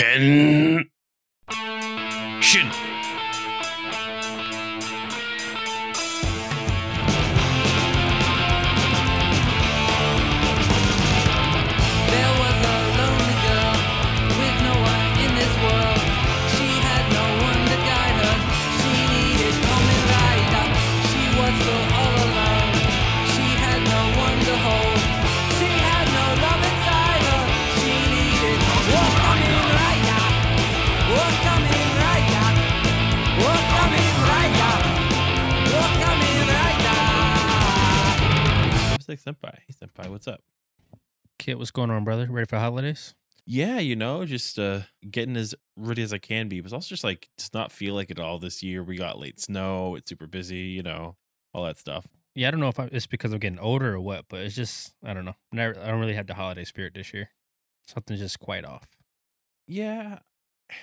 Hen. Shin. Like senpai? Hey senpai, what's up? Kit, what's going on, brother? Ready for holidays? Yeah, you know, just uh getting as ready as I can be, but also just like does not feel like it all this year. We got late snow, it's super busy, you know, all that stuff. Yeah, I don't know if I, it's because I'm getting older or what, but it's just I don't know. Never, I don't really have the holiday spirit this year. Something's just quite off. Yeah.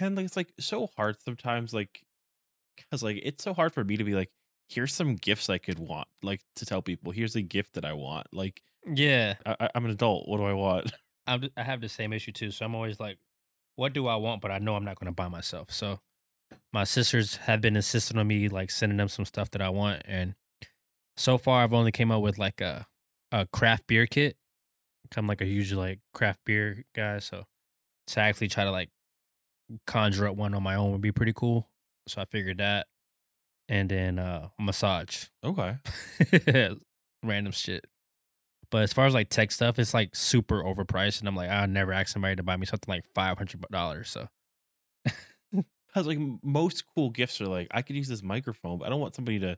And like it's like so hard sometimes, like because like it's so hard for me to be like, here's some gifts I could want, like to tell people, here's a gift that I want. Like Yeah, I, I'm an adult. What do I want? I'm, I have the same issue too. So I'm always like, what do I want? But I know I'm not going to buy myself. So my sisters have been insisting on me like sending them some stuff that I want, and so far I've only came up with like a a craft beer kit. I'm like a huge like craft beer guy, so to actually try to like conjure up one on my own would be pretty cool. So I figured that, and then uh massage Okay. random shit. But as far as like tech stuff, it's like super overpriced, and I'm like, I'll never ask somebody to buy me something like five hundred dollars. So Because like most cool gifts are like, I could use this microphone, but I don't want somebody to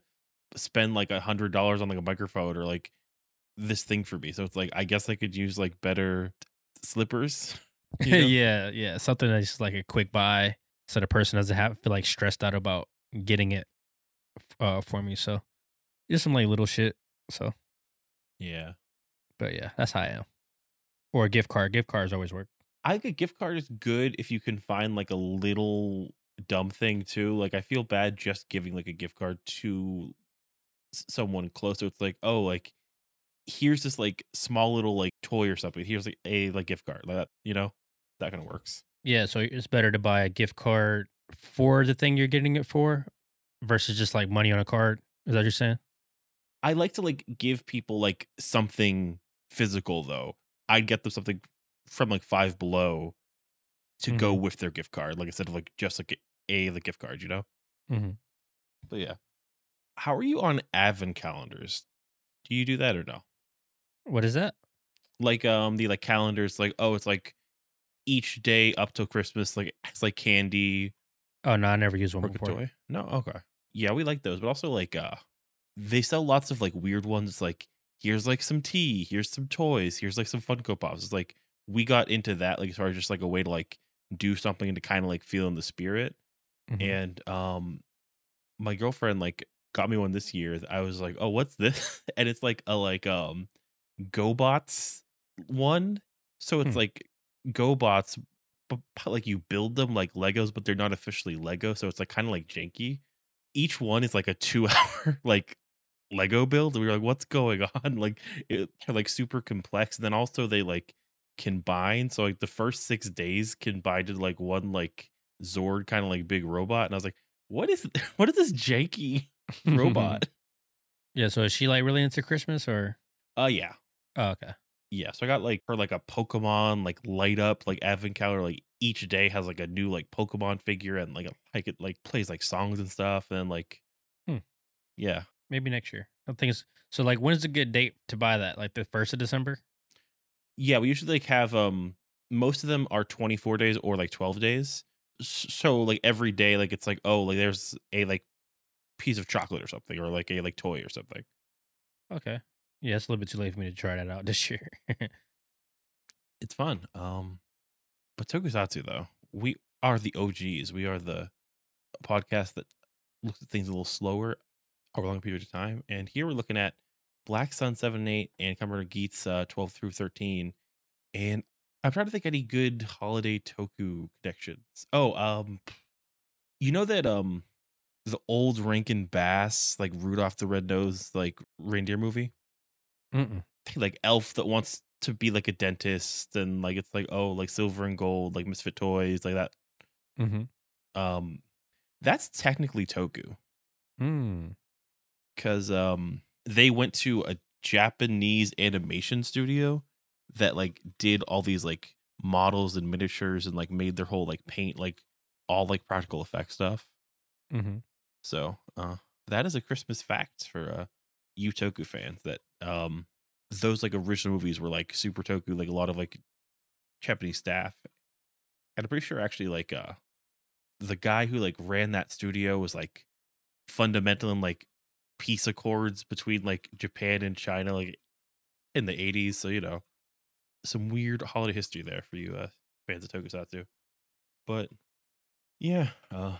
spend like a hundred dollars on like a microphone or like this thing for me. So it's like I guess I could use like better slippers. you know? yeah, yeah, something that's just like a quick buy, so the person doesn't have feel like stressed out about getting it uh, for me. So just some like little shit. So, Yeah. but yeah, that's how I am. Or a gift card. Gift cards always work. I think a gift card is good if you can find like a little dumb thing too. Like I feel bad just giving like a gift card to someone close. So it's like, oh, like here's this like small little like toy or something. Here's like a like gift card like that. You know, that kind of works. Yeah, so it's better to buy a gift card for the thing you're getting it for versus just like money on a card. Is that what you're saying? I like to like give people like something physical though. I'd get them something from like Five Below to go with their gift card, like instead of like just like a the gift card, you know. Mm-hmm. But yeah, how are you on advent calendars? Do you do that or no? What is that? Like um the like calendars, like oh, it's like each day up till Christmas, like it's like candy Oh no, I never used one or before. No, okay, yeah, we like those, but also like uh, they sell lots of like weird ones. Like here's like some tea, here's some toys, here's like some Funko Pops. It's like we got into that like as far as just like a way to like do something and to kind of like feel in the spirit. Mhm. and um my girlfriend like got me one this year i was like oh what's this and it's like a like um gobots one so it's Hmm. like gobots like you build them like legos but they're not officially lego so it's like kind of like janky each one is like a two hour like lego build and we were like what's going on like it, like super complex and then also they like combine so like the first six days combined to like one like Zord kind of like big robot, and I was like, "What is what is this janky robot?" yeah. So is she like really into Christmas or? uh yeah, Oh, okay. Yeah. So I got like for like a Pokemon like light up like advent calendar. Like each day has like a new like Pokemon figure, and like a, like it like plays like songs and stuff, and like Hmm. yeah, Maybe next year. I think it's so. Like, when's a good date to buy that? Like the first of December. yeah. We usually like have um most of them are twenty four days or like twelve days. So like every day, like it's like oh like there's a like piece of chocolate or something, or like a like toy or something. Okay. Yeah, it's a little bit too late for me to try that out this year. it's fun. Um, but Tokusatsu though, we are the OGs. We are the podcast that looks at things a little slower over a long period of time. And here we're looking at Black Sun seven eight and Rider Geats uh, twelve through thirteen. And I'm trying to think any good holiday Toku connections. Oh, um, you know that um, the old Rankin Bass like Rudolph the Red Nose like reindeer movie. Mm-mm. like elf that wants to be like a dentist and like it's like oh like silver and gold like misfit toys like that Mm-hmm. um that's technically toku Mm. because um they went to a japanese animation studio that like did all these like models and miniatures and like made their whole like paint like all like practical effect stuff Mm-hmm. so uh that is a christmas fact for uh you toku fans that um those like original movies were like super toku like a lot of like japanese staff. And i'm pretty sure actually like uh the guy who like ran that studio was like fundamental in like peace accords between like japan and china like in the 80s so you know some weird holiday history there for you uh fans of tokusatsu. But yeah uh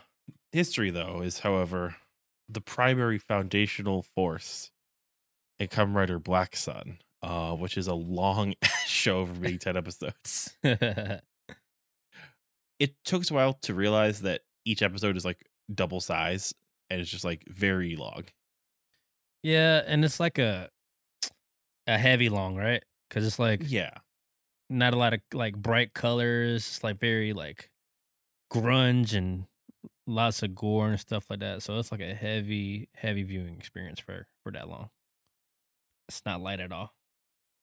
history though is however the primary foundational force in Kamen Rider Black Sun, uh, which is a long show for being 10 episodes. It took us a while to realize that each episode is like double size and it's just like very long. yeah, and it's like a a heavy long, right? Because it's like Yeah. not a lot of like bright colors. It's like very like grunge and lots of gore and stuff like that. So it's like a heavy, heavy viewing experience for for that long. It's not light at all.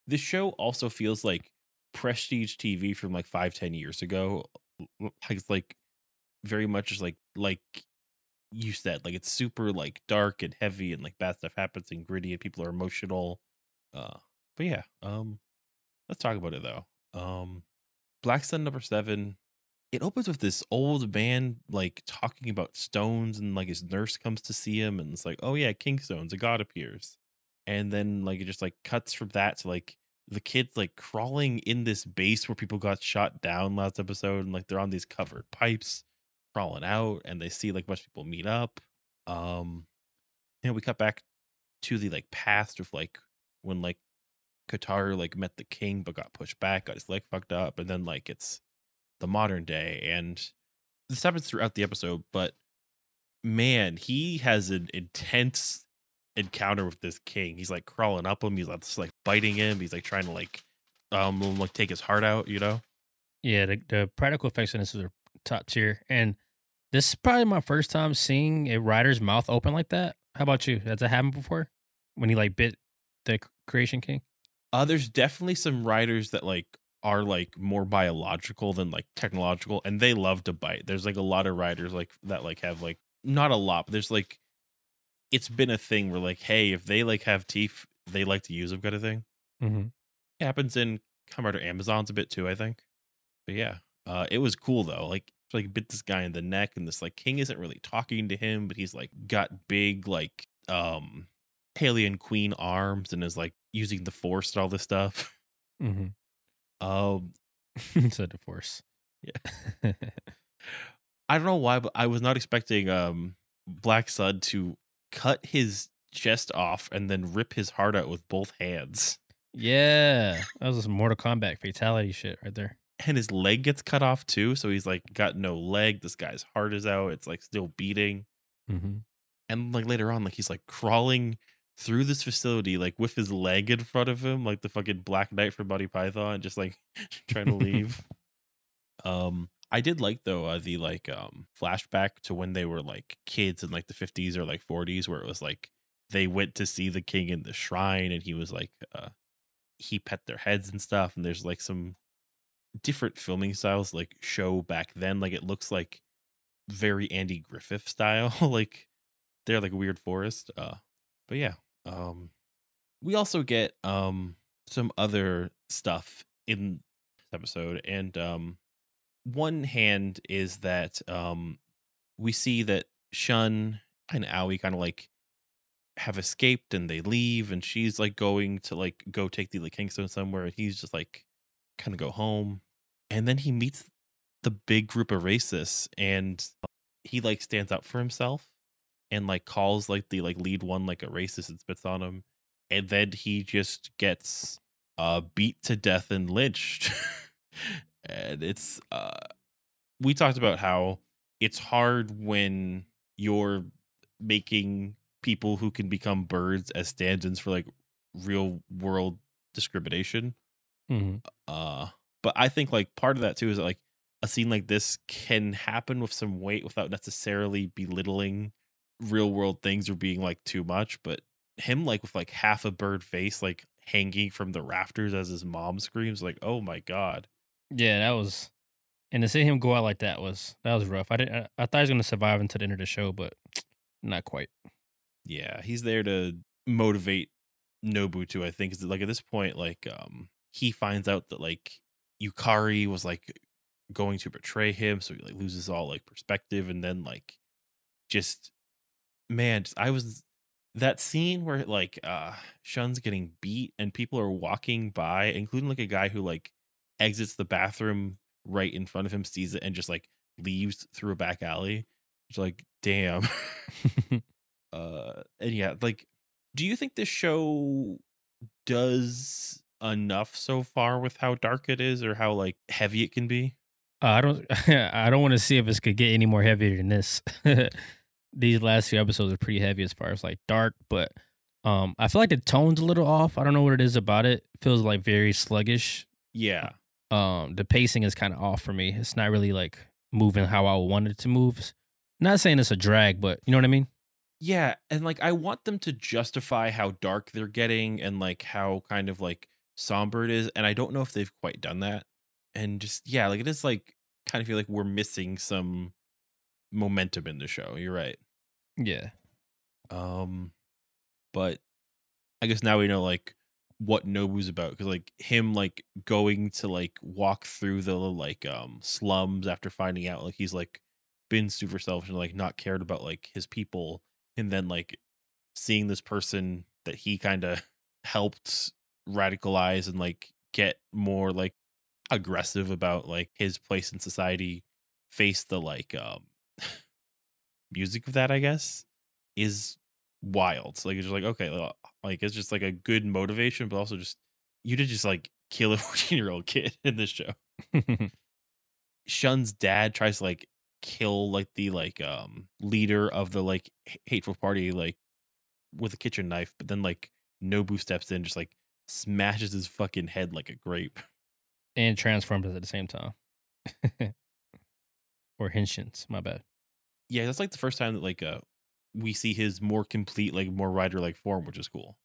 This show also feels like prestige TV from like five, ten years ago. It's like very much just like like you said, like it's super like dark and heavy and like bad stuff happens and gritty and people are emotional. Uh but yeah, um let's talk about it though. Um Black Sun number seven, it opens with this old man like talking about stones and like his nurse comes to see him and it's like, oh yeah, king stones, a god appears. And then like it just like cuts from that to like the kids like crawling in this base where people got shot down last episode and like they're on these covered pipes crawling out and they see like a bunch of people meet up um you know we cut back to the like past of like when like Kotaro like met the king but got pushed back got his leg fucked up and then like it's the modern day and this happens throughout the episode but man he has an intense encounter with this king. He's like crawling up him. He's like, just, like biting him. He's like trying to like um like take his heart out. You know. Yeah, the, the practical effects in this are top tier, and this is probably my first time seeing a rider's mouth open like that. How about you? Has that happened before? When he like bit the Creation King? Uh, there's definitely some riders that like are like more biological than like technological, and they love to bite. There's like a lot of riders like that like have like not a lot, but there's like it's been a thing where like hey if they like have teeth they like to use them kind of thing. Mm-hmm. It happens in Rider Amazons a bit too, I think. But yeah, uh, it was cool though. Like, like bit this guy in the neck, and this like king isn't really talking to him, but he's like got big like um alien queen arms and is like using the force and all this stuff. Mm-hmm. Um, so the force. Yeah. I don't know why, but I was not expecting um Black Sun to cut his chest off and then rip his heart out with both hands. yeah, that was some Mortal Kombat fatality shit right there. and his leg gets cut off too. So he's like got no leg. This guy's heart is out. It's like still beating. Mm-hmm. And like later on, like he's like crawling through this facility, like with his leg in front of him, like the fucking Black Knight from Buddy Python, just like trying to leave. um, I did like though uh, the like um flashback to when they were like kids in like the fifties or like forties, where it was like they went to see the king in the shrine, and he was like uh he pet their heads and stuff, and there's like some different filming styles like show back then. Like it looks like very andy griffith style like they're like a weird forest uh but yeah um we also get um some other stuff in this episode and um one hand is that um we see that shun and Aoi kind of like have escaped and they leave and she's like going to like go take the like Kingstone somewhere and he's just like kind of go home. And then he meets the big group of racists and he like stands up for himself and like calls like the like lead one like a racist and spits on him and then he just gets uh beat to death and lynched and it's uh we talked about how it's hard when you're making people who can become birds as stand-ins for like real world discrimination. Mhm. Uh, but I think like part of that too is that, like a scene like this can happen with some weight without necessarily belittling real world things or being like too much. But him like with like half a bird face like hanging from the rafters as his mom screams, like, oh my god. Yeah, that was, and to see him go out like that was that was rough. I didn't. I, I thought he was gonna survive until the end of the show, but not quite. Yeah, he's there to motivate Nobu Nobutu, I think. Is like at this point, like um he finds out that like Yukari was like going to betray him, so he like loses all like perspective and then like just man, just, I was that scene where like uh Shun's getting beat and people are walking by, including like a guy who like exits the bathroom right in front of him, sees it, and just like leaves through a back alley. It's like, damn. uh and yeah like do you think this show does enough so far with how dark it is or how like heavy it can be Uh, I don't. I don't want to see if this could get any more heavier than this. These last few episodes are pretty heavy as far as like dark, but um, I feel like the tone's a little off. I don't know what it is about it. it feels like very sluggish. yeah Um, the pacing is kind of off for me. It's not really like moving how I wanted it to move. Not saying it's a drag, but you know what I mean. yeah and like i want them to justify how dark they're getting and like how kind of like somber it is and i don't know if they've quite done that and just yeah like it is like kind of feel like we're missing some momentum in the show you're right Yeah. Um, but I guess now we know like what Nobu's about because like him like going to like walk through the like um slums after finding out like he's like been super selfish and like not cared about like his people and then like seeing this person that he kind of helped radicalize and like get more like aggressive about like his place in society face the like um music of that i guess is wild. So, like it's just like okay, like it's just like a good motivation, but also just you did just like kill a 14 year old kid in this show. Shun's dad tries to like kill like the like um leader of the like hateful party like with a kitchen knife, but then like Nobu steps in, just like smashes his fucking head like a grape. and transformed at the same time. or Henshins, my bad. Yeah, that's like the first time that like uh we see his more complete, like more rider like form, which is cool.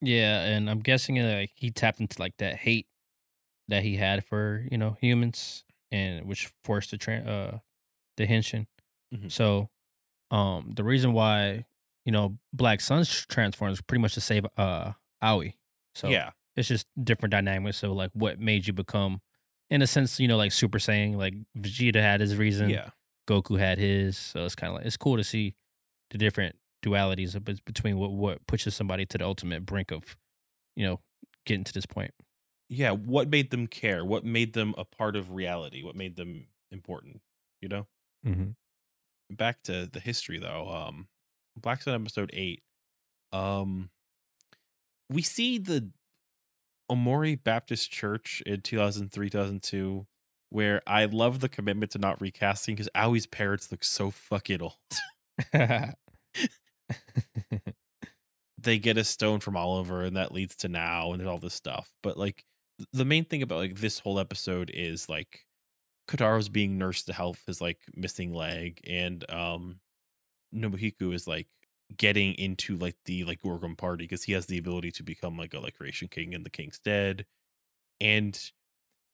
Yeah, and I'm guessing uh, like he tapped into like that hate that he had for you know humans, and which forced the tra- uh the henshin. Mhm. So, um, the reason why you know Black Sun's transforms pretty much to save uh Aoi. So yeah, it's just different dynamics. So like, what made you become, in a sense, you know, like Super Saiyan. Like Vegeta had his reason. yeah. Goku had his. So it's kind of like it's cool to see the different dualities of, between what what pushes somebody to the ultimate brink of, you know, getting to this point. yeah what made them care what made them a part of reality what made them important you know Mm-hmm. back to the history though um black sun episode 8 um we see the omori baptist church in 2003 2002 where i love the commitment to not recasting because aoi's parents look so fucking old they get a stone from Oliver, and that leads to now, and there's all this stuff. But like the main thing about like this whole episode is like Kotaro's being nursed to health his like missing leg, and um Nobuhiko is like getting into like the like Gorgom party because he has the ability to become like a like creation king in the king's dead, and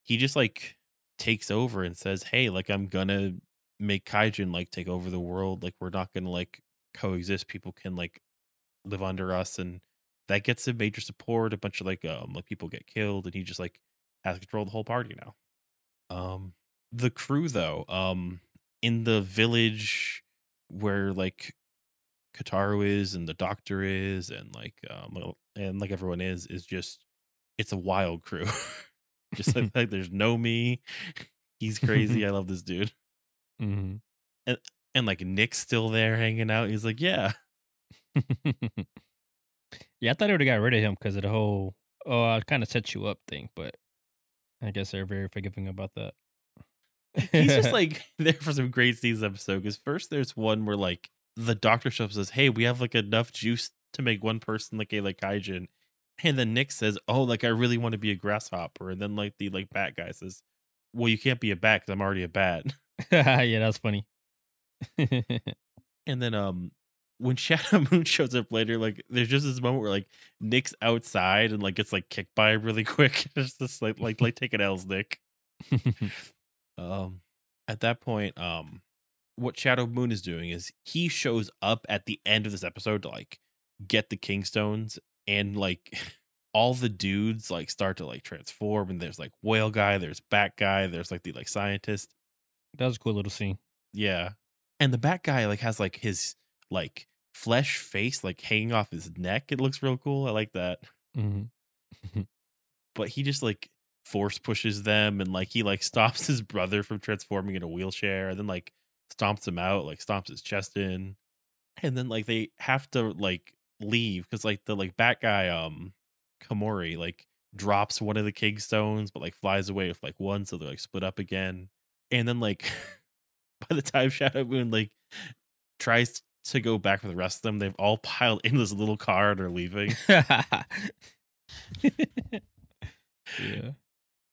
he just like takes over and says, "Hey, like I'm gonna make Kaijin like take over the world. Like we're not gonna like coexist. People can like live under us and that gets him major support a bunch of like um like people get killed and he just like has control of the whole party now um the crew though um in the village where like Kotaro is and the doctor is and like um and like everyone is is just it's a wild crew just like, like there's no me he's crazy i love this dude mm-hmm. and like nick's still there hanging out he's like yeah yeah, I thought they would have got rid of him because of the whole "oh, I kind of set you up" thing, but I guess they're very forgiving about that. he's just like there for some great scenes episode because first there's one where like the doctor shows says hey we have like enough juice to make one person like a like kaijin And then Nick says, "Oh, like I really want to be a grasshopper." And then like the like bat guy says, "Well, you can't be a bat because I'm already a bat." yeah, that's funny. And then um when Shadow Moon shows up later, like there's just this moment where like Nick's outside and like gets like kicked by really quick. It's just like like like taking L's Nick. Um at that point, um what Shadow Moon is doing is he shows up at the end of this episode to like get the Kingstones and like all the dudes like start to like transform and there's like whale guy, there's bat guy, there's like the like scientist. That was a cool little scene. Yeah. And the bat guy like has like his like flesh face like hanging off his neck. It looks real cool. I like that. Mm-hmm. But he just like force pushes them and like he like stops his brother from transforming in a wheelchair and then like stomps him out, like stomps his chest in. And then like they have to like leave because like the like bat guy um Kamori like drops one of the Kingstones but like flies away with like one so they're like split up again. And then like by the time Shadow Moon like tries to go back for the rest of them, they've all piled in this little car and are leaving. yeah.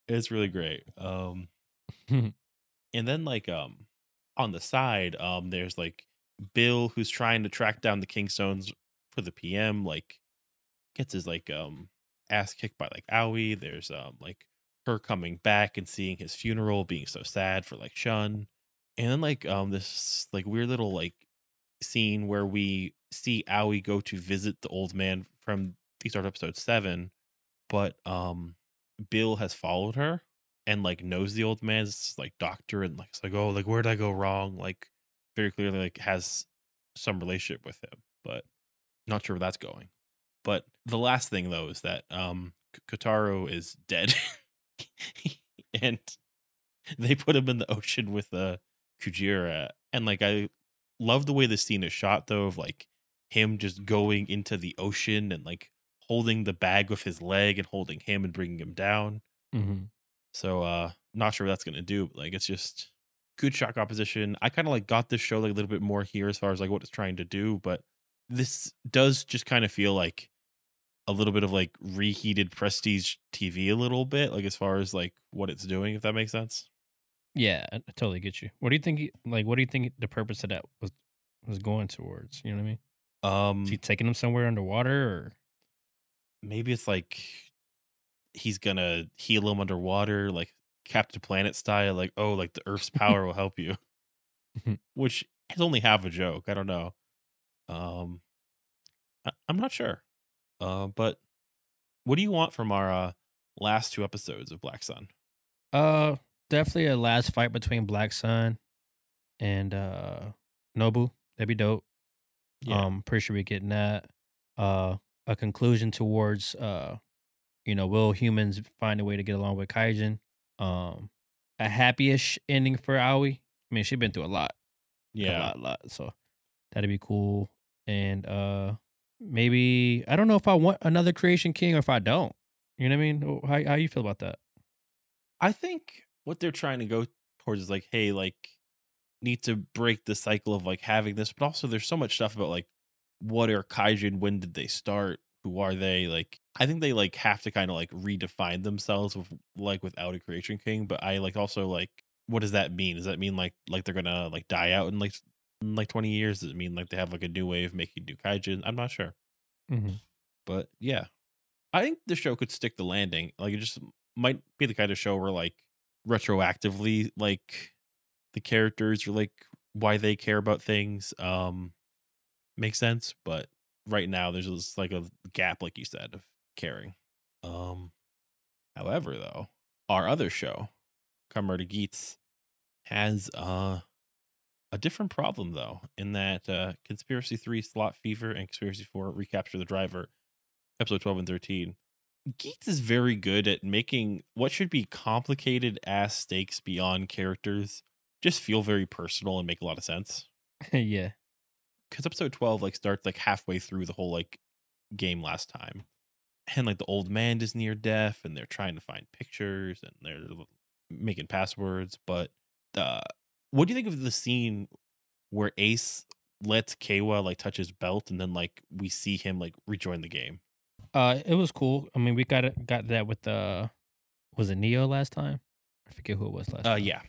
It's really great. Um and then like um on the side, um there's like Bill who's trying to track down the Kingstones for the PM, like gets his like um ass kicked by like Aoi. There's um like her coming back and seeing his funeral being so sad for like Shun. And then like um this like weird little like scene where we see Aoi go to visit the old man from the start of episode seven, but um Bill has followed her and like knows the old man's like doctor and like it's like oh like where did I go wrong like very clearly like has some relationship with him but not sure where that's going but the last thing though is that um Kotaro is dead and they put him in the ocean with uh Kujira and like I love the way the scene is shot though of like him just going into the ocean and like holding the bag with his leg and holding him and bringing him down Mm-hmm. so uh not sure what that's gonna do. But, like it's just good shot composition. I kind of like got this show like a little bit more here as far as like what it's trying to do, but this does just kind of feel like a little bit of like reheated prestige TV a little bit, like as far as like what it's doing, if that makes sense. Yeah, I I totally get you. What do you think? Like, what do you think the purpose of that was was going towards? You know what I mean? Um Is he taking them somewhere underwater, or maybe it's like he's gonna heal him underwater, like Captain Planet style, like, oh, like the Earth's power will help you. Which is only half a joke. I don't know. Um I- I'm not sure. Uh, but what do you want from our uh, last two episodes of Black Sun? uh, definitely a last fight between Black Sun and uh Nobu. That'd be dope. Um, pretty sure we're getting that. Uh, a conclusion towards uh, you know, will humans find a way to get along with Kaijin? Um, a happy-ish ending for Aoi. I mean, she's been through a lot. Yeah, a yeah. lot, lot. So that'd be cool. And uh maybe I don't know if I want another Creation King or if I don't. You know what I mean? Oh, how how you feel about that? I think what they're trying to go towards is like, hey, like, need to break the cycle of like having this, but also there's so much stuff about like, what are kaijin? When did they start? Who are they? Like, I think they like have to kind of like redefine themselves with like without a creation king. But I like also like, what does that mean? Does that mean like like they're gonna like die out in like in like 20 years? Does it mean like they have like a new way of making new kaijin? I'm not sure. Mm-hmm. But yeah, I think the show could stick the landing. Like it just might be the kind of show where like retroactively like the characters or like why they care about things um makes sense. But right now there's just like a gap, like you said, of caring. Um however though, our other show, Kamar Geats, has uh a different problem though, in that uh Conspiracy 3 Slot Fever and Conspiracy 4 Recapture the Driver episode 12 and 13 Geats is very good at making what should be complicated ass stakes beyond characters just feel very personal and make a lot of sense. Yeah. because episode 12 like starts like halfway through the whole like game last time. And like the old man is near death and they're trying to find pictures and they're making passwords but uh what do you think of the scene where ace lets Keiwa like touch his belt and then like we see him like rejoin the game Uh, it was cool. I mean, we got it, got that with the was it Neo last time? I forget who it was last. Uh, time. yeah,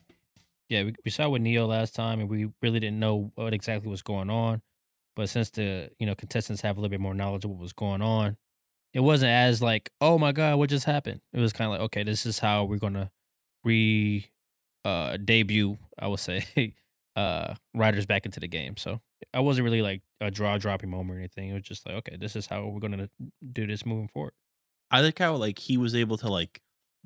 yeah. We, we saw with Neo last time, and we really didn't know what exactly was going on. But since the you know contestants have a little bit more knowledge of what was going on, it wasn't as like, oh my god, what just happened? It was kind of like, okay, this is how we're gonna re uh debut. I would say uh riders back into the game. So I wasn't really like a draw dropping moment or anything. It was just like, okay, this is how we're gonna do this moving forward. I like how like he was able to like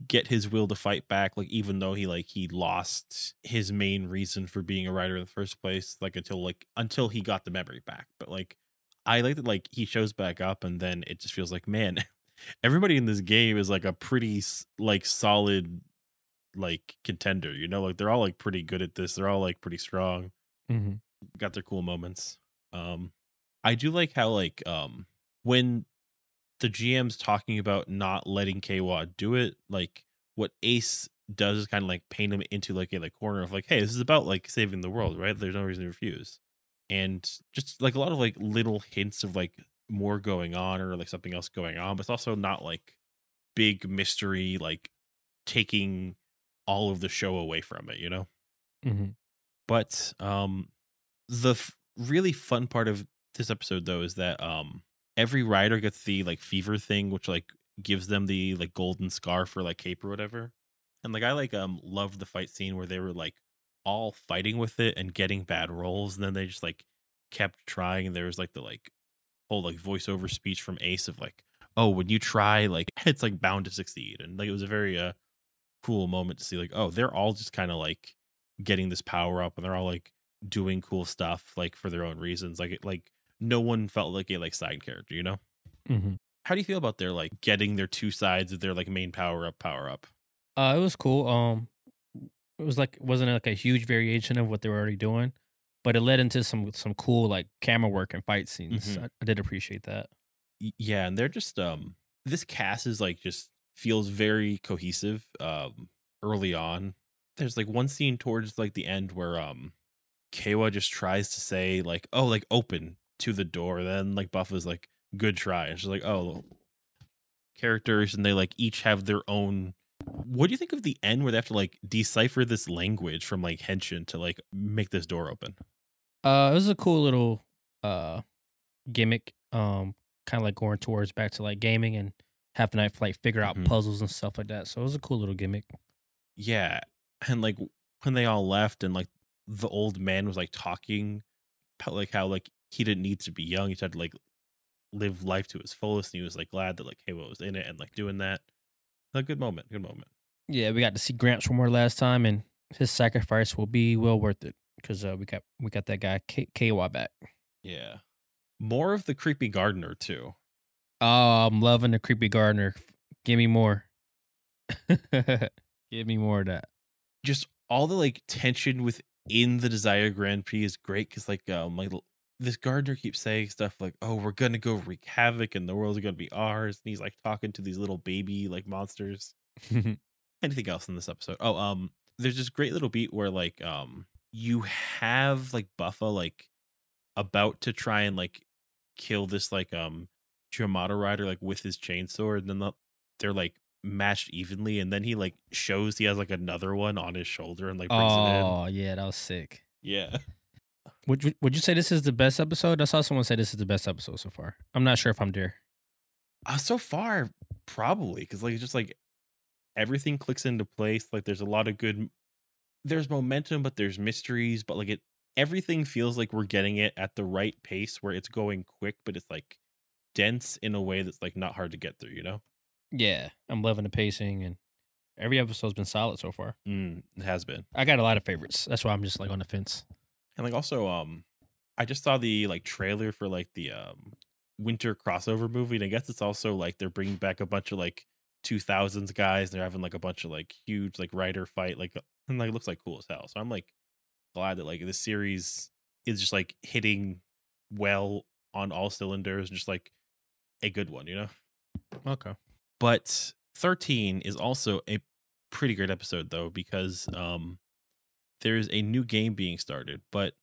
get his will to fight back like even though he like he lost his main reason for being a rider in the first place like until like until he got the memory back but like i like that like he shows back up and then it just feels like man everybody in this game is like a pretty like solid like contender you know like they're all like pretty good at this they're all like pretty strong Mm-hmm. got their cool moments. Um I do like how like um when the GM's talking about not letting Keiwa do it, like what Ace does is kind of like paint him into like a like corner of like, hey, this is about like saving the world, right? There's no reason to refuse. And just like a lot of like little hints of like more going on or like something else going on, but it's also not like big mystery like taking all of the show away from it, you know? Mm-hmm. but um the f- really fun part of this episode though is that um every rider gets the like fever thing which like gives them the like golden scarf or like cape or whatever and like i like um loved the fight scene where they were like all fighting with it and getting bad rolls and then they just like kept trying and there was like the like whole like voiceover speech from ace of like oh when you try like it's like bound to succeed and like it was a very uh cool moment to see like oh they're all just kind of like getting this power up and they're all like doing cool stuff like for their own reasons like it like no one felt like a like side character you know Mm-hmm. how do you feel about their like getting their two sides of their like main power up power up Uh, it was cool. Um, it was like wasn't like a huge variation of what they were already doing, but it led into some some cool like camera work and fight scenes. Mhm. I, I did appreciate that. Yeah and they're just um this cast is like just feels very cohesive um early on there's like one scene towards like the end where um Keiwa just tries to say like oh like open to the door then like Buff is like good try and she's like oh characters and they like each have their own what do you think of the end where they have to like decipher this language from like henshin to like make this door open Uh, it was a cool little uh gimmick. Um, kind of like going towards back to like gaming and having to like figure out Mhm. puzzles and stuff like that. So it was a cool little gimmick. Yeah. And like when they all left and like the old man was like talking about like how like he didn't need to be young. He had to like live life to his fullest. And he was like glad that like hey, what was in it and like doing that. A good moment. Good moment. Yeah, we got to see Gramps one more last time, and his sacrifice will be well worth it because uh, we got we got that guy K- KY back. Yeah. More of the creepy gardener too. Oh, I'm loving the creepy gardener. Give me more. Give me more of that. Just all the like tension within the Desire Grand Prix is great because like um like l- this gardener keeps saying stuff like, "Oh, we're gonna go wreak havoc and the world's gonna be ours," and he's like talking to these little baby like monsters. anything else in this episode. Oh, um, there's this great little beat where like um you have like Buffa like about to try and like kill this like um Yamato rider like with his chainsaw, and then the, they're like matched evenly, and then he like shows he has like another one on his shoulder and like brings it in. oh yeah, that was sick. Yeah. Would you, would you say this is the best episode? I saw someone say this is the best episode so far. I'm not sure if I'm there. Uh, so far, probably because like it's just like everything clicks into place. Like there's a lot of good. There's momentum, but there's mysteries. But like it, everything feels like we're getting it at the right pace where it's going quick, but it's like dense in a way that's like not hard to get through. You know, Yeah, I'm loving the pacing, and every episode's been solid so far. mm, it has been. I got a lot of favorites. That's why I'm just like on the fence. And like also, um, I just saw the like trailer for like the um winter crossover movie, and I guess it's also like they're bringing back a bunch of like 2000s guys. And they're having like a bunch of like huge like rider fight, like and like it looks like cool as hell. So I'm like glad that like this series is just like hitting well on all cylinders, and just like a good one, you know. Okay. But 13 is also a pretty great episode though because um there's a new game being started. But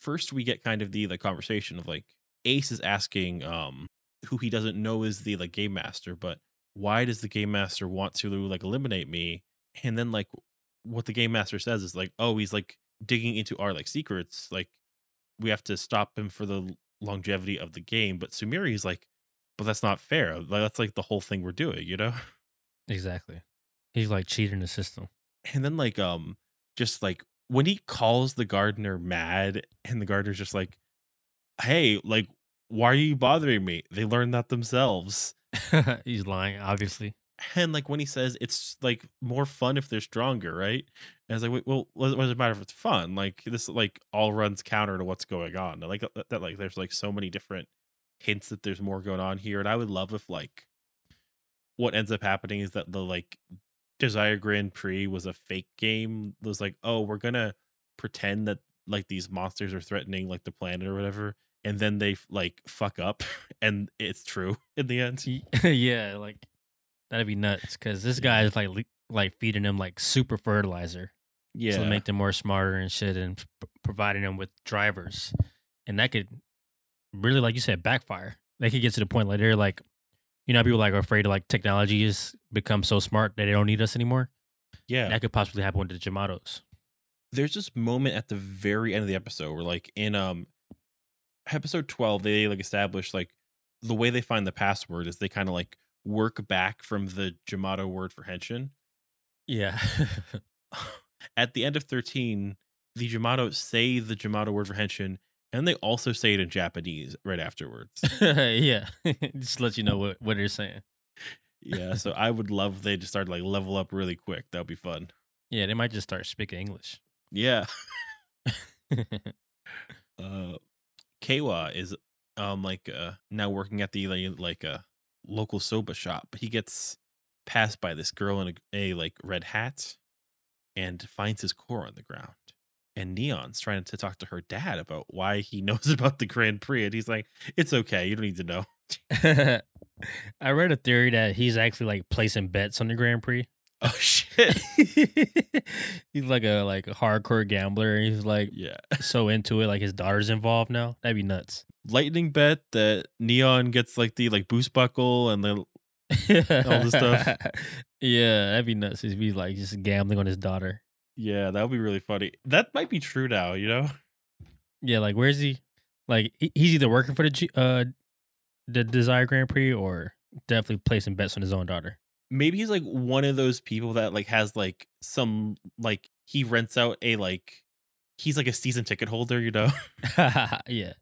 first we get kind of the the conversation of like Ace is asking um who he doesn't know is the like game master, but why does the game master want to like eliminate me? And then like what the game master says is like, oh, he's like digging into our like secrets. Like we have to stop him for the longevity of the game. But Tsumuri is like, but that's not fair. That's like the whole thing we're doing, you know? Exactly. He's like cheating the system. And then like um just like when he calls the gardener mad and the gardener's just like, Hey, like, why are you bothering me? They learned that themselves. He's lying, obviously. And like when he says it's like more fun if they're stronger, right? And it's like, wait, well, what, does it matter if it's fun? Like this, like all runs counter to what's going on. Like that, that, like there's like so many different hints that there's more going on here, and I would love if like what ends up happening is that the like Desire Grand Prix was a fake game. It was like, oh, we're gonna pretend that like these monsters are threatening like the planet or whatever, and then they like fuck up, and it's true in the end. Yeah, like that'd be nuts because this guy is like le- like feeding them like super fertilizer Yeah, to make them more smarter and shit, and p- providing them with drivers, and that could really, like you said, backfire. They could get to the point like they're like, you know, people like are afraid of like technology has become so smart that they don't need us anymore. yeah. That could possibly happen with the Jamatos. there's this moment at the very end of the episode where like in um episode 12 they like establish like the way they find the password is they kind of like work back from the Jamato word for henshin. Yeah, At the end of 13, the Jamato say the Jamato word for henshin and they also say it in Japanese right afterwards. yeah. Just let you know what what they're saying. yeah, so I would love if they just start like level up really quick. That would be fun. Yeah, they might just start speaking English. Yeah. uh Keiwa is um like uh now working at the like, like a local soba shop. But he gets passed by this girl in a, a like red hat and finds his core on the ground. And Neon's trying to talk to her dad about why he knows about the Grand Prix, and he's like, "It's okay, you don't need to know." I read a theory that he's actually like placing bets on the Grand Prix. Oh shit! he's like a like a hardcore gambler. And he's like yeah, so into it, like his daughter's involved now. That'd be nuts. lightning bet that Neon gets like the like boost buckle and the All this stuff. Yeah, that'd be nuts. He'd be like just gambling on his daughter. Yeah, that would be really funny. That might be true now, you know. Yeah, like where's he? Like he's either working for the G- uh the Desire Grand Prix or definitely placing bets on his own daughter. maybe he's like one of those people that like has like some like he rents out a like he's like a season ticket holder, you know? yeah.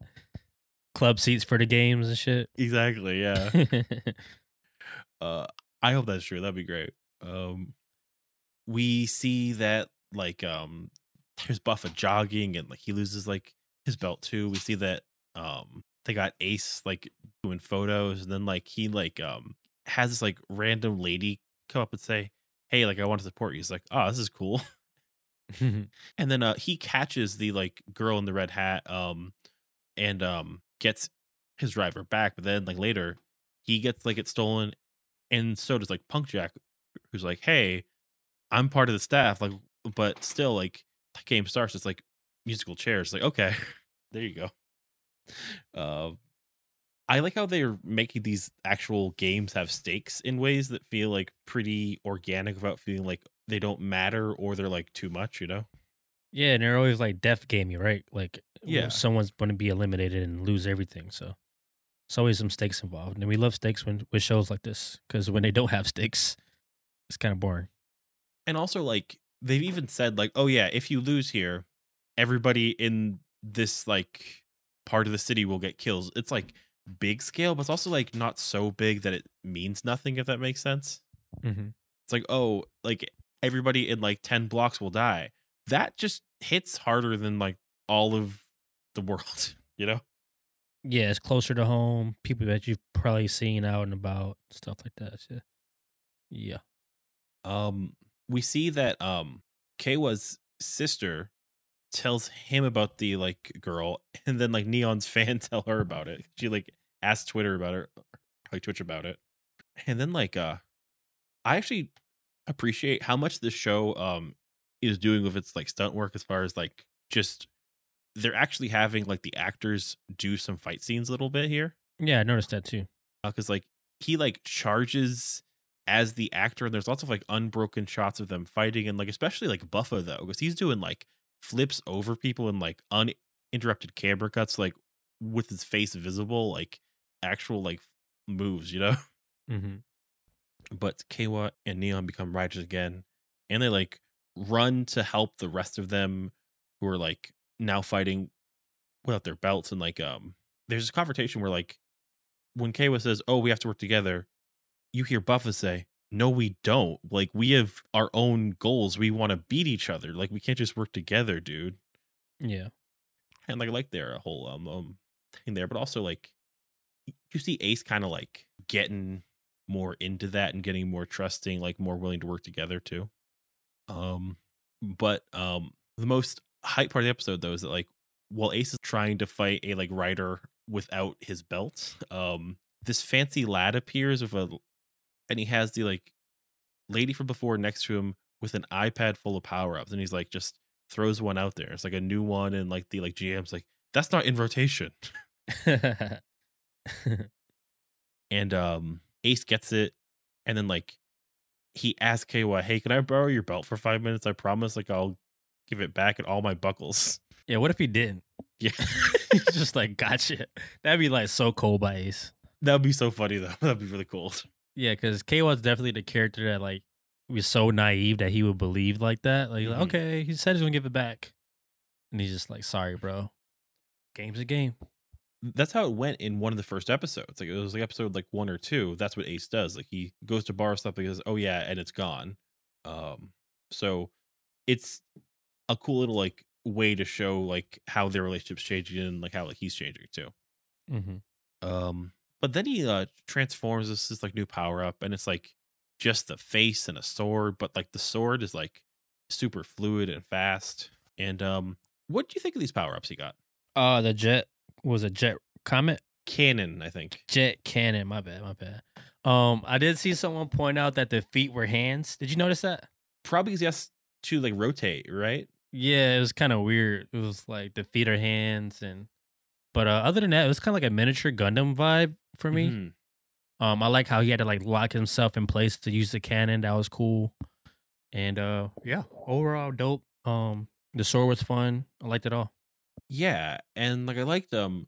Club seats for the games and shit. exactly, yeah. Uh I hope that's true. That'd be great. Um we see that like um there's Buffa jogging and like he loses like his belt too. We see that um they got Ace like doing photos and then like he like um has this like random lady come up and say, Hey, like I want to support you. He's like, Oh, this is cool. And then uh he catches the like girl in the red hat um and um gets his driver back, but then like later he gets like it stolen and so does like Punk Jack who's like, "Hey, I'm part of the staff like but still like the game starts it's like musical chairs. Like, okay. there you go. Uh I like how they're making these actual games have stakes in ways that feel like pretty organic without feeling like they don't matter or they're like too much, you know? yeah, and they're always like death gamey, right? Like Yeah. someone's going to be eliminated and lose everything. So it's always some stakes involved, and we love stakes when with shows like this because when they don't have stakes, it's kind of boring. and also like they've even said like oh yeah if you lose here everybody in this like part of the city will get kills it's like big scale but it's also like not so big that it means nothing if that makes sense Mm-hmm. it's like oh like everybody in like 10 blocks will die that just hits harder than like all of the world you know Yeah, it's closer to home. People that you've probably seen out and about, stuff like that. So, yeah. um we see that um Keiwa's sister tells him about the like girl and then like Neon's fan tell her about it. She like asked Twitter about it, like Twitch about it. And then like uh I actually appreciate how much this show um is doing with its like stunt work as far as like just they're actually having like the actors do some fight scenes a little bit here. Yeah, I noticed that too. because like he like charges as the actor, and there's lots of like unbroken shots of them fighting, and like especially like Buffa though, because he's doing like flips over people and like uninterrupted camera cuts, like with his face visible, like actual like moves, you know. Mm-hmm. but Keiwa and Neon become riders again, and they like run to help the rest of them who are like now fighting without their belts. And like, um, there's this confrontation where like when Keiwa says, "Oh, we have to work together," you hear Buffa say, "No, we don't. Like, we have our own goals. We want to beat each other. Like, we can't just work together, dude." Yeah. And like, I like their whole um, um thing there, but also like you see Ace kind of like getting more into that and getting more trusting, like more willing to work together too. Um, but um, the most hype part of the episode though is that like while Ace is trying to fight a like rider without his belt, um, this fancy lad appears with a, and he has the like lady from before next to him with an iPad full of power ups, and he's like just throws one out there. It's like a new one, and like the like GM's like that's not in rotation. and um Ace gets it, and then like he asks KY, "Hey, can I borrow your belt for five minutes? I promise, like I'll give it back and all my buckles." yeah. What if he didn't? Yeah, He's just like, gotcha. That'd be like so cold by Ace. that'd be so funny though. That'd be really cool. Yeah, because K was definitely the character that like was so naive that he would believe like that. Like, Mhm. okay, he said he's gonna give it back, and he's just like, sorry, bro. Game's a game. That's how it went in one of the first episodes. Like it was like episode like one or two. That's what Ace does. Like he goes to borrow stuff because oh yeah, and it's gone. Um, so it's a cool little like way to show like how their relationship's changing and like how like he's changing too. Mm-hmm. Um, but then he uh transforms this this like new power up, and it's like just the face and a sword, but like the sword is like super fluid and fast. And um, what do you think of these power ups he got? Uh, the jet was a jet comet. Cannon, I think. Jet cannon. My bad. My bad. Um, I did see someone point out that the feet were hands. Did you notice that? Probably because he has to like rotate, right? Yeah, it was kind of weird. It was like the feet are hands, and but uh, other than that, it was kind of like a miniature Gundam vibe for me. Mhm. Um, I like how he had to like lock himself in place to use the cannon. That was cool. And uh, yeah, overall dope. Um, the sword was fun. I liked it all. Yeah, and like I liked um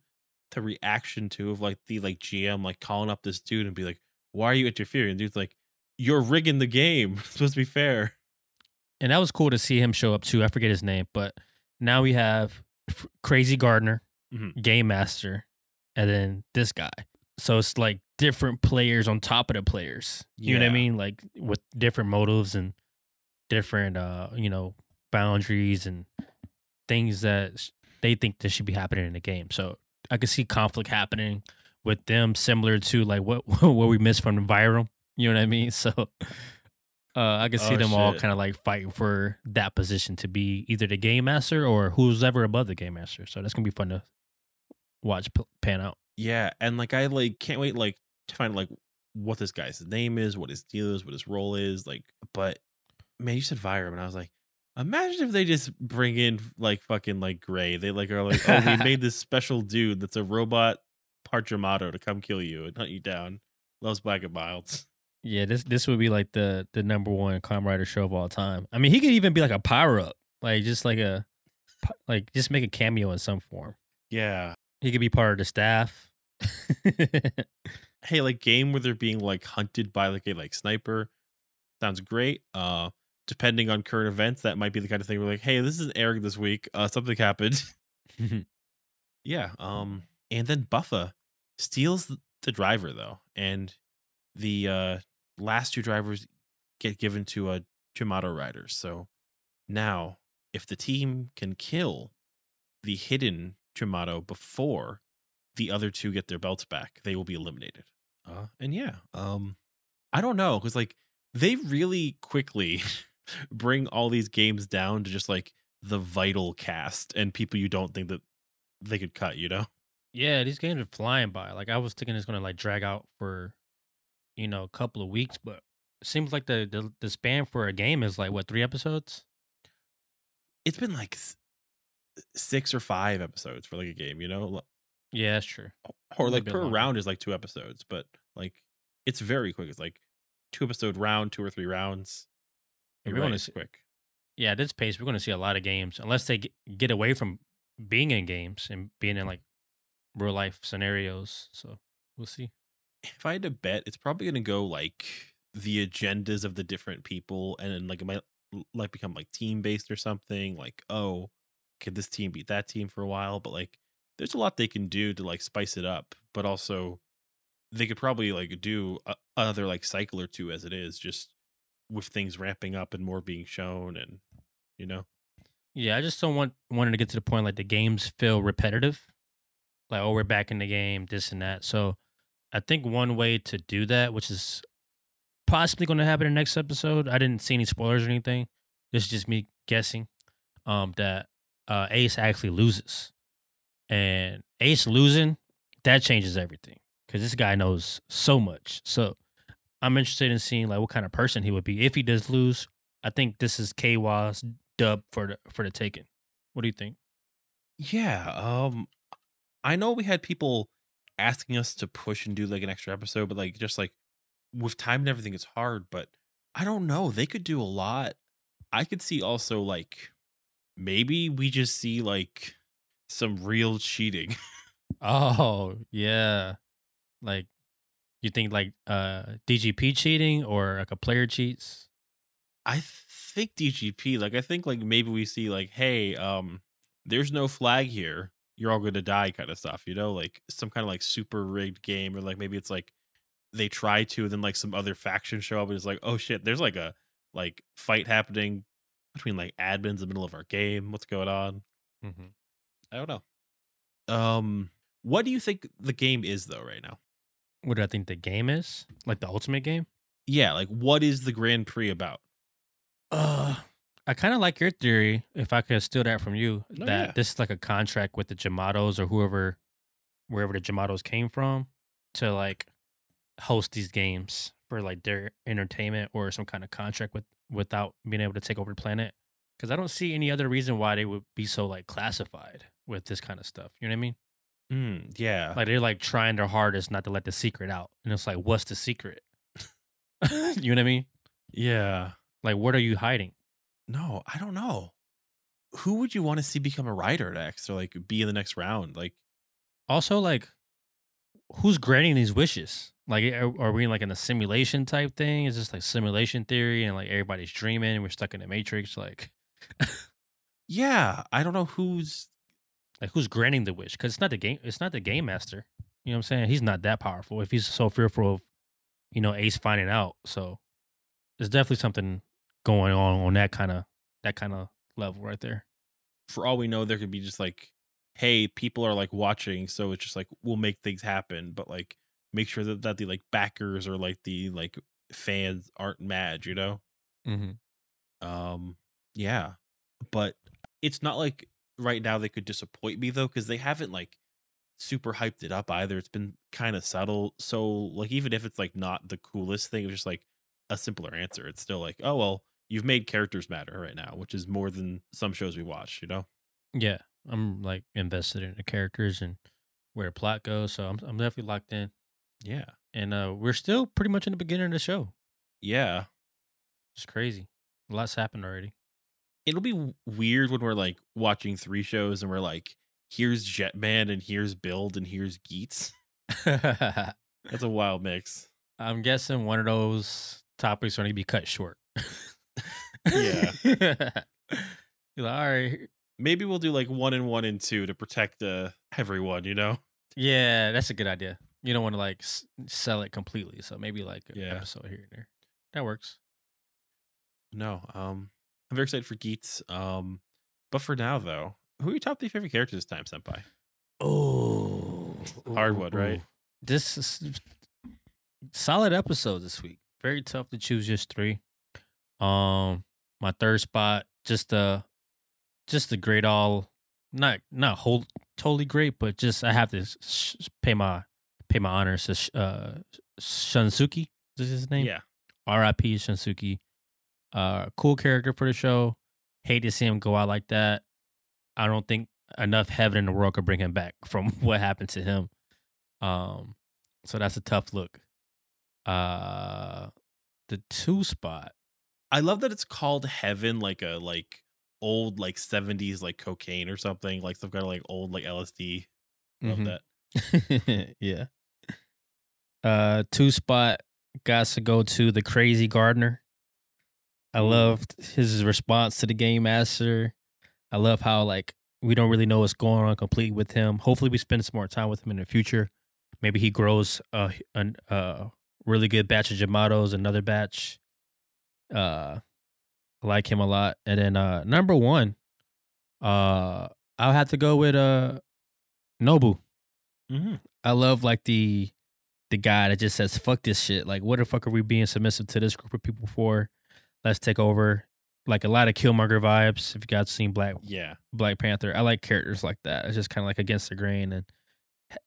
the reaction too of like the like GM like calling up this dude and be like, "Why are you interfering?" And dude's like, "You're rigging the game. It's supposed to be fair." And that was cool to see him show up too. I forget his name, but now we have Crazy Gardner, Mhm. Game Master, and then this guy. So it's like different players on top of the players. You know what I mean? Like with different motives and different, uh, you know, boundaries and things that they think that should be happening in the game. So I could see conflict happening with them, similar to like what what we missed from Environ. You know what I mean? So uh, I could see Oh, them all kind of like fighting for that position to be either the game master or who's ever above the game master. So that's gonna be fun to watch p- pan out. Yeah, and like I like can't wait like to find like what this guy's name is, what his deal is, what his role is, like but man, you said Vyram and I was like, imagine if they just bring in like fucking like Gray. They like are like, oh, we made this special dude that's a robot Parchamato to come kill you and hunt you down. Loves black and milds. Yeah, this this would be like the the number one Kamen Rider show of all time. I mean, he could even be like a power up, like just like a like just make a cameo in some form. Yeah. He could be part of the staff. Hey, like game where they're being like hunted by like a like sniper. Sounds great. Uh depending on current events, that might be the kind of thing where like, hey, this isn't airing this week. Uh something happened. Yeah. Um, and then Buffa steals the driver though, and the uh last two drivers get given to a Jamato rider. So now, if the team can kill the hidden Jamato before the other two get their belts back, they will be eliminated. Uh, and yeah, um, I don't know because like they really quickly bring all these games down to just like the vital cast and people you don't think that they could cut, you know? yeah, these games are flying by. Like I was thinking it's gonna like drag out for, you know, a couple of weeks, but it seems like the the, the span for a game is like what three episodes. It's been like six or five episodes for like a game, you know? Yeah, that's true. Or like per longer. round is like two episodes, but Like it's very quick. It's like two episode round, two or three rounds. Yeah, You're we're right, quick. Yeah, at this pace, we're going to see a lot of games unless they get, get away from being in games and being in mm-hmm. like real life scenarios. So we'll see. If I had to bet, it's probably gonna go like the agendas of the different people, and then like it might like become like team based or something. Like, oh, could this team beat that team for a while? But like, there's a lot they can do to like spice it up, but also they could probably like do a, another like cycle or two as it is, just with things ramping up and more being shown, and you know, Yeah, I just don't want wanted to get to the point like the games feel repetitive. Like, oh, we're back in the game, this and that. So I think one way to do that, which is possibly going to happen in the next episode, I didn't see any spoilers or anything. This is just me guessing. Um, that uh Ace actually loses. And Ace losing, that changes everything. Because this guy knows so much. So I'm interested in seeing like what kind of person he would be if he does lose. I think this is Keiwa's dub for the for the taking. What do you think? Yeah, um I know we had people asking us to push and do like an extra episode, but like just like with time and everything it's hard, but I don't know. They could do a lot. I could see also like maybe we just see like some real cheating. Oh yeah, like you think like uh DGP cheating or like a player cheats? I think DGP, like I think like maybe we see like, hey, um, there's no flag here. You're all gonna die kind of stuff, you know, like some kind of like super rigged game, or like maybe it's like they try to, and then like some other faction show up and it's like, oh shit, there's like a like fight happening between like admins in the middle of our game. What's going on? Mm-hmm. I don't know. Um, what do you think the game is though right now? What do I think the game is? Like the ultimate game? Yeah, like what is the Grand Prix about? Uh I kind of like your theory. If I could steal that from you, No, that yeah. this is like a contract with the Jamatos or whoever, wherever the Jamatos came from, to like host these games for like their entertainment or some kind of contract with without being able to take over the planet. Because I don't see any other reason why they would be so like classified with this kind of stuff. You know what I mean? Mm, yeah, Like they're like trying their hardest not to let the secret out, and it's like, what's the secret? you know what I mean? yeah. Like, what are you hiding? No, I don't know. Who would you want to see become a writer next or like be in the next round? Like, Also, like, who's granting these wishes? Like, are, are we in like in a simulation type thing? Is this like simulation theory and like everybody's dreaming and we're stuck in the matrix? Like, yeah, I don't know who's like who's granting the wish? Because it's not the game. It's not the game master. You know what I'm saying? He's not that powerful. If he's so fearful of, you know, Ace finding out, so there's definitely something going on on that kind of that kind of level right there. for all we know, there could be just like, hey, people are like watching, so it's just like we'll make things happen, but like make sure that, that the like backers or like the like fans aren't mad, you know? Mm-hmm. Um, yeah, but it's not like right now they could disappoint me though, because they haven't like super hyped it up either. It's been kind of subtle. So like even if it's like not the coolest thing, it's just like a simpler answer. It's still like, oh well, you've made characters matter right now, which is more than some shows we watch, you know? Yeah, I'm like invested in the characters and where the plot goes, so I'm I'm definitely locked in. Yeah. And uh we're still pretty much in the beginning of the show. Yeah. It's crazy. A lot's happened already. It'll be weird when we're like watching three shows and we're like, here's Jetman and here's Build and here's Geats. That's a wild mix. I'm guessing one of those topics are going to be cut short. Yeah. You're like, all right. Maybe we'll do like one and one and two to protect uh, everyone, you know? Yeah, that's a good idea. You don't want to like s- sell it completely, so maybe like an Yeah. episode here and there. That works. No. Um, I'm very excited for Geats. Um, but for now though, who are your top three favorite characters this time, Senpai? Oh, hardwood, one, right? This is solid episode this week. Very tough to choose just three. Um, my third spot, just a, just a great all, not not whole totally great, but just I have to sh- pay my pay my honors to sh- uh Shunsuke. Is his name? Yeah. R.I.P. Shunsuke. Uh, cool character for the show. Hate to see him go out like that. I don't think enough heaven in the world could bring him back from what happened to him. Um, so that's a tough look. Uh, the two spot. I love that it's called Heaven, like a like old like seventies like cocaine or something, like some kind of like old like LSD. Love Mhm. that. yeah. Uh, two spot got to go to the crazy gardener. I loved his response to the game master. I love how like we don't really know what's going on completely with him. Hopefully, we spend some more time with him in the future. Maybe he grows a an uh really good batch of Jamatos, another batch. Uh, I like him a lot. And then uh number one, uh, I'll have to go with uh Nobu. Mm-hmm. I love like the the guy that just says fuck this shit. Like what the fuck are we being submissive to this group of people for? Let's take over. Like a lot of Killmonger vibes. If you guys seen Black Yeah. Black Panther, I like characters like that. It's just kind of like against the grain and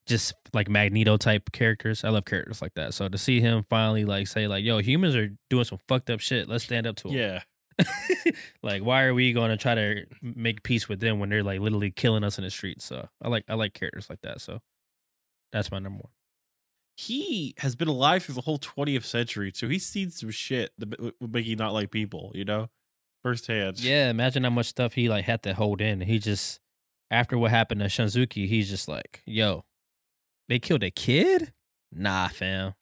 just like Magneto type characters. I love characters like that. So to see him finally like say like, "Yo, humans are doing some fucked up shit. Let's stand up to them." Yeah. like, why are we going to try to make peace with them when they're like literally killing us in the streets? So I like I like characters like that. So that's my number one. He has been alive through the whole 20th century, so he's seen some shit that would make you not like people, you know, firsthand. Yeah, imagine how much stuff he like had to hold in. He just after what happened to Shunsuke, he's just like, "Yo, they killed a kid? Nah, fam.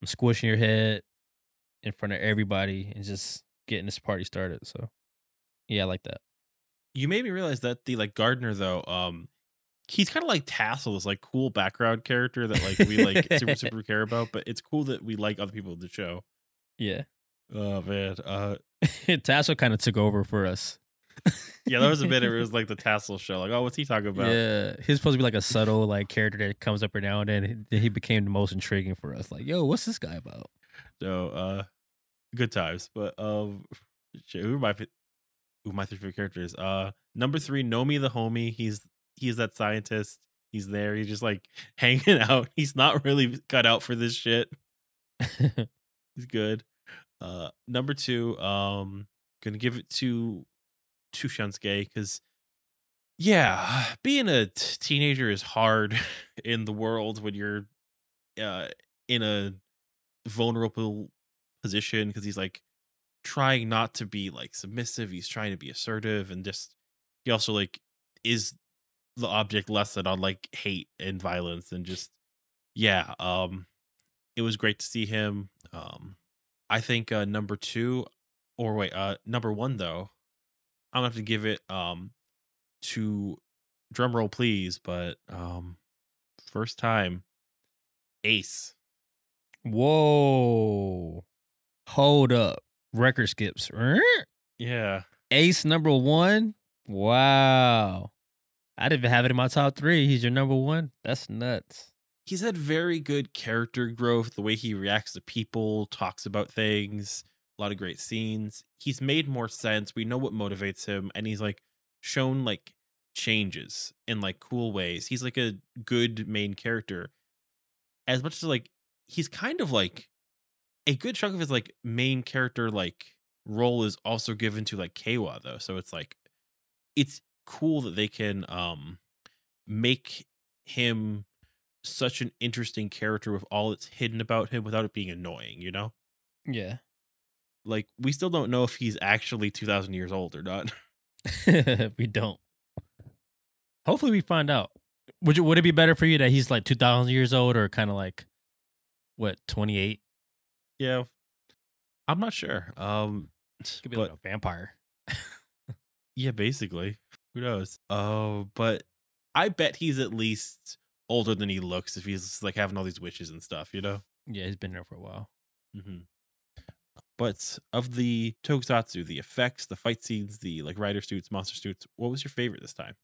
I'm squishing your head in front of everybody and just getting this party started." So, yeah, I like that. You made me realize that the like gardener though, um, he's kind of like Tassel, this like cool background character that like we like super super care about. But it's cool that we like other people in the show. Yeah, Oh man, uh, Tassel kind of took over for us. yeah, that was a bit. Of it was like the Tassel show. Like, oh, what's he talking about? Yeah, he's supposed to be like a subtle like character that comes up every now and then. He he became the most intriguing for us. Like, yo, what's this guy about? So, uh, good times. But um, shit, who are my who are my three favorite characters? Uh, number three, Nomi the homie. He's he's that scientist. He's there. He's just like hanging out. He's not really cut out for this shit. He's good. Uh, number two, um, gonna give it to to Shunsuke because, yeah, being a t- teenager is hard in the world when you're uh in a vulnerable position because he's like trying not to be like submissive. He's trying to be assertive and just he also like is the object lesson on like hate and violence and just yeah um it was great to see him um i think uh number two or wait uh number one though i'm gonna have to give it um to drum roll please but um first time ace Whoa, hold up, record skips. yeah Ace number one. Wow, I didn't even have it in my top three. He's your number one. That's nuts. he's had very good character growth the way he reacts to people talks about things a lot of great scenes he's made more sense we know what motivates him and he's like shown like changes in like cool ways he's like a good main character as much as like he's kind of like a good chunk of his like main character like role is also given to like Keiwa though so it's like it's cool that they can um make him such an interesting character with all that's hidden about him without it being annoying, you know? Yeah, Like we still don't know if he's actually 2000 years old or not. we don't. Hopefully, we find out. Would you, would it be better for you that he's like two thousand years old, or kind of like what twenty eight? Yeah. I'm not sure. Um Could be but like a vampire. yeah, basically. Who knows? Uh but I bet he's at least older than he looks if he's like having all these wishes and stuff, you know? Yeah, he's been there for a while. Mm-hmm. But of the tokusatsu, the effects, the fight scenes, the like rider suits, monster suits, what was your favorite this time?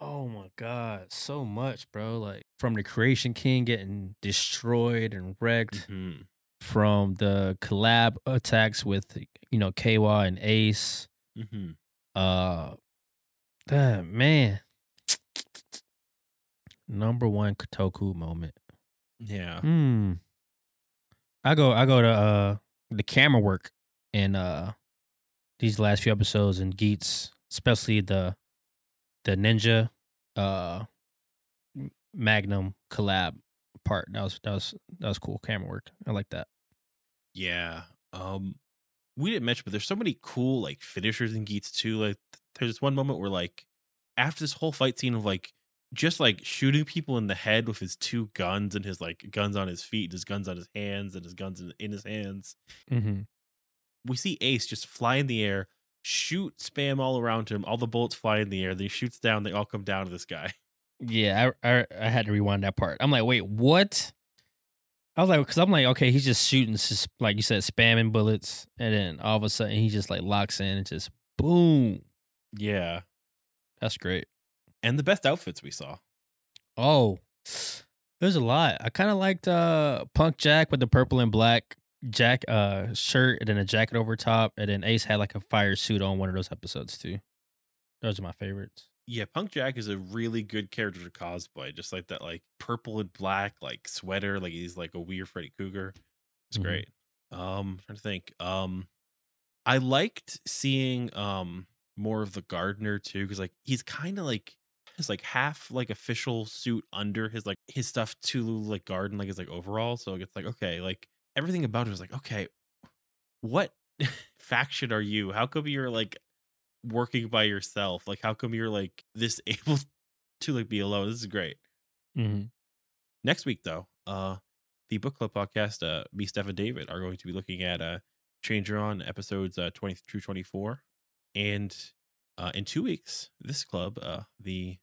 Oh my god, so much, bro! Like from the Creation King getting destroyed and wrecked, hmm from the collab attacks with you know KY and Ace. hmm Uh, damn, man. Number one Kotoku moment. Yeah. Hmm. I go. I go to uh the camera work in uh these last few episodes and Geats, especially the the ninja uh Magnum collab part. That was that was that was cool camera work. I like that. Yeah. Um we didn't mention, but there's so many cool like finishers in Geats too. Like there's this one moment where like after this whole fight scene of like just like shooting people in the head with his two guns and his like guns on his feet, and his guns on his hands, and his guns in, in his hands. Mm-hmm. We see Ace just fly in the air, shoot spam all around him. All the bullets fly in the air. Then he shoots down. They all come down to this guy. Yeah, I, I I had to rewind that part. I'm like, wait, what? I was like, because I'm like, okay, he's just shooting, just like you said, spamming bullets, and then all of a sudden he just like locks in and just boom. Yeah. That's great. And the best outfits we saw. Oh, there's a lot. I kind of liked uh Punk Jack with the purple and black jack uh shirt and then a jacket over top, and then Ace had like a fire suit on one of those episodes too. Those are my favorites. Yeah, Punk Jack is a really good character to cosplay. Just like that, like purple and black, like sweater, like he's like a weird Freddy Krueger. It's Mhm. great. Um, trying to think. Um, I liked seeing um more of the gardener too, because like he's kind of like his like half like official suit under his like his stuff to like garden like his like overall. So it's like okay, like everything about it was like okay, what faction are you? How come you're like working by yourself? Like how come you're like this able to like be alone? This is great. Mm-hmm. Next week though, uh the book club podcast, uh me, Steph, and David are going to be looking at uh Changer on episodes uh 20 through 24. And uh in two weeks, this club, uh the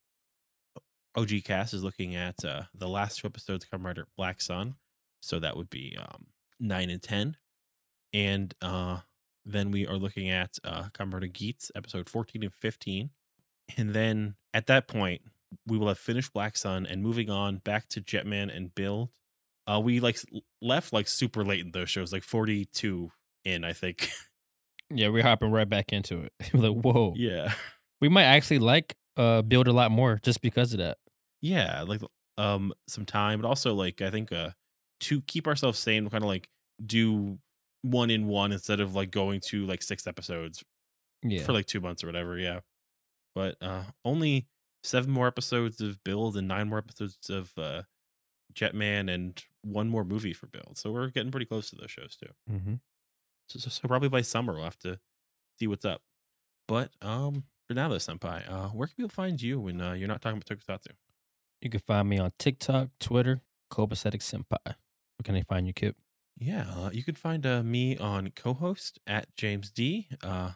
OG cast is looking at uh the last two episodes come right Black Sun. So that would be um nine and ten. And uh then we are looking at uh Comrade Geats episode 14 and 15. And then at that point, we will have finished Black Sun and moving on back to Jetman and Build. Uh we like left like super late in those shows, like 42 in, I think. Yeah, we're hopping right back into it. We're like, whoa, yeah. we might actually like uh build a lot more just because of that. Yeah, like um some time, but also like I think uh to keep ourselves sane, kind of like do one in one instead of like going to like six episodes Yeah, for like two months or whatever. Yeah. But uh only seven more episodes of Build and nine more episodes of uh Jetman and one more movie for Build. So we're getting pretty close to those shows too. mm-hmm. So, so, so probably by summer we'll have to see what's up. But um for now though, Senpai, uh where can people find you when uh, you're not talking about Tokusatsu? You can find me on TikTok, Twitter, Copacetic Senpai. Where can they find you, Kip? Yeah, uh, you can find uh, me on co-host at James D, uh,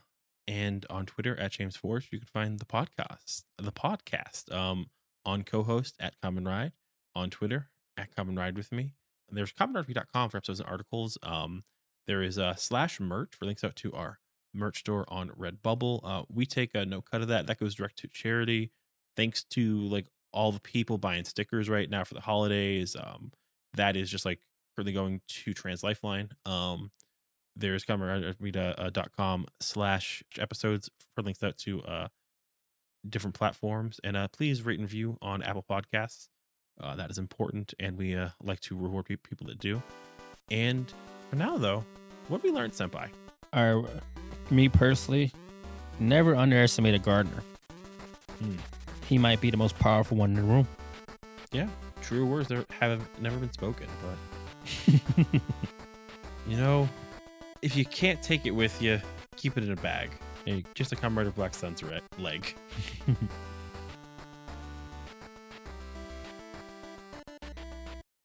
and on Twitter at James Forge. You can find the podcast, the podcast, um, on co-host at Common Ride, on Twitter at Common Ride with me. And there's commonride.com for episodes and articles. Um, there is a slash merch for links out to our merch store on Redbubble. Uh, we take a no cut of that. That goes direct to charity. Thanks to like all the people buying stickers right now for the holidays. Um, that is just like currently going to Trans Lifeline. Um, there's commonride.com slash episodes for links out to uh different platforms. And uh please rate and review on Apple Podcasts. Uh, that is important, and we uh, like to reward pe- people that do. And for now, though, what have we learned, Senpai? Or me personally, never underestimate a gardener. Hmm. He might be the most powerful one in the room. Yeah, true words that have never been spoken, but you know, if you can't take it with you, keep it in a bag. You Just a comrade of Black Sun's leg.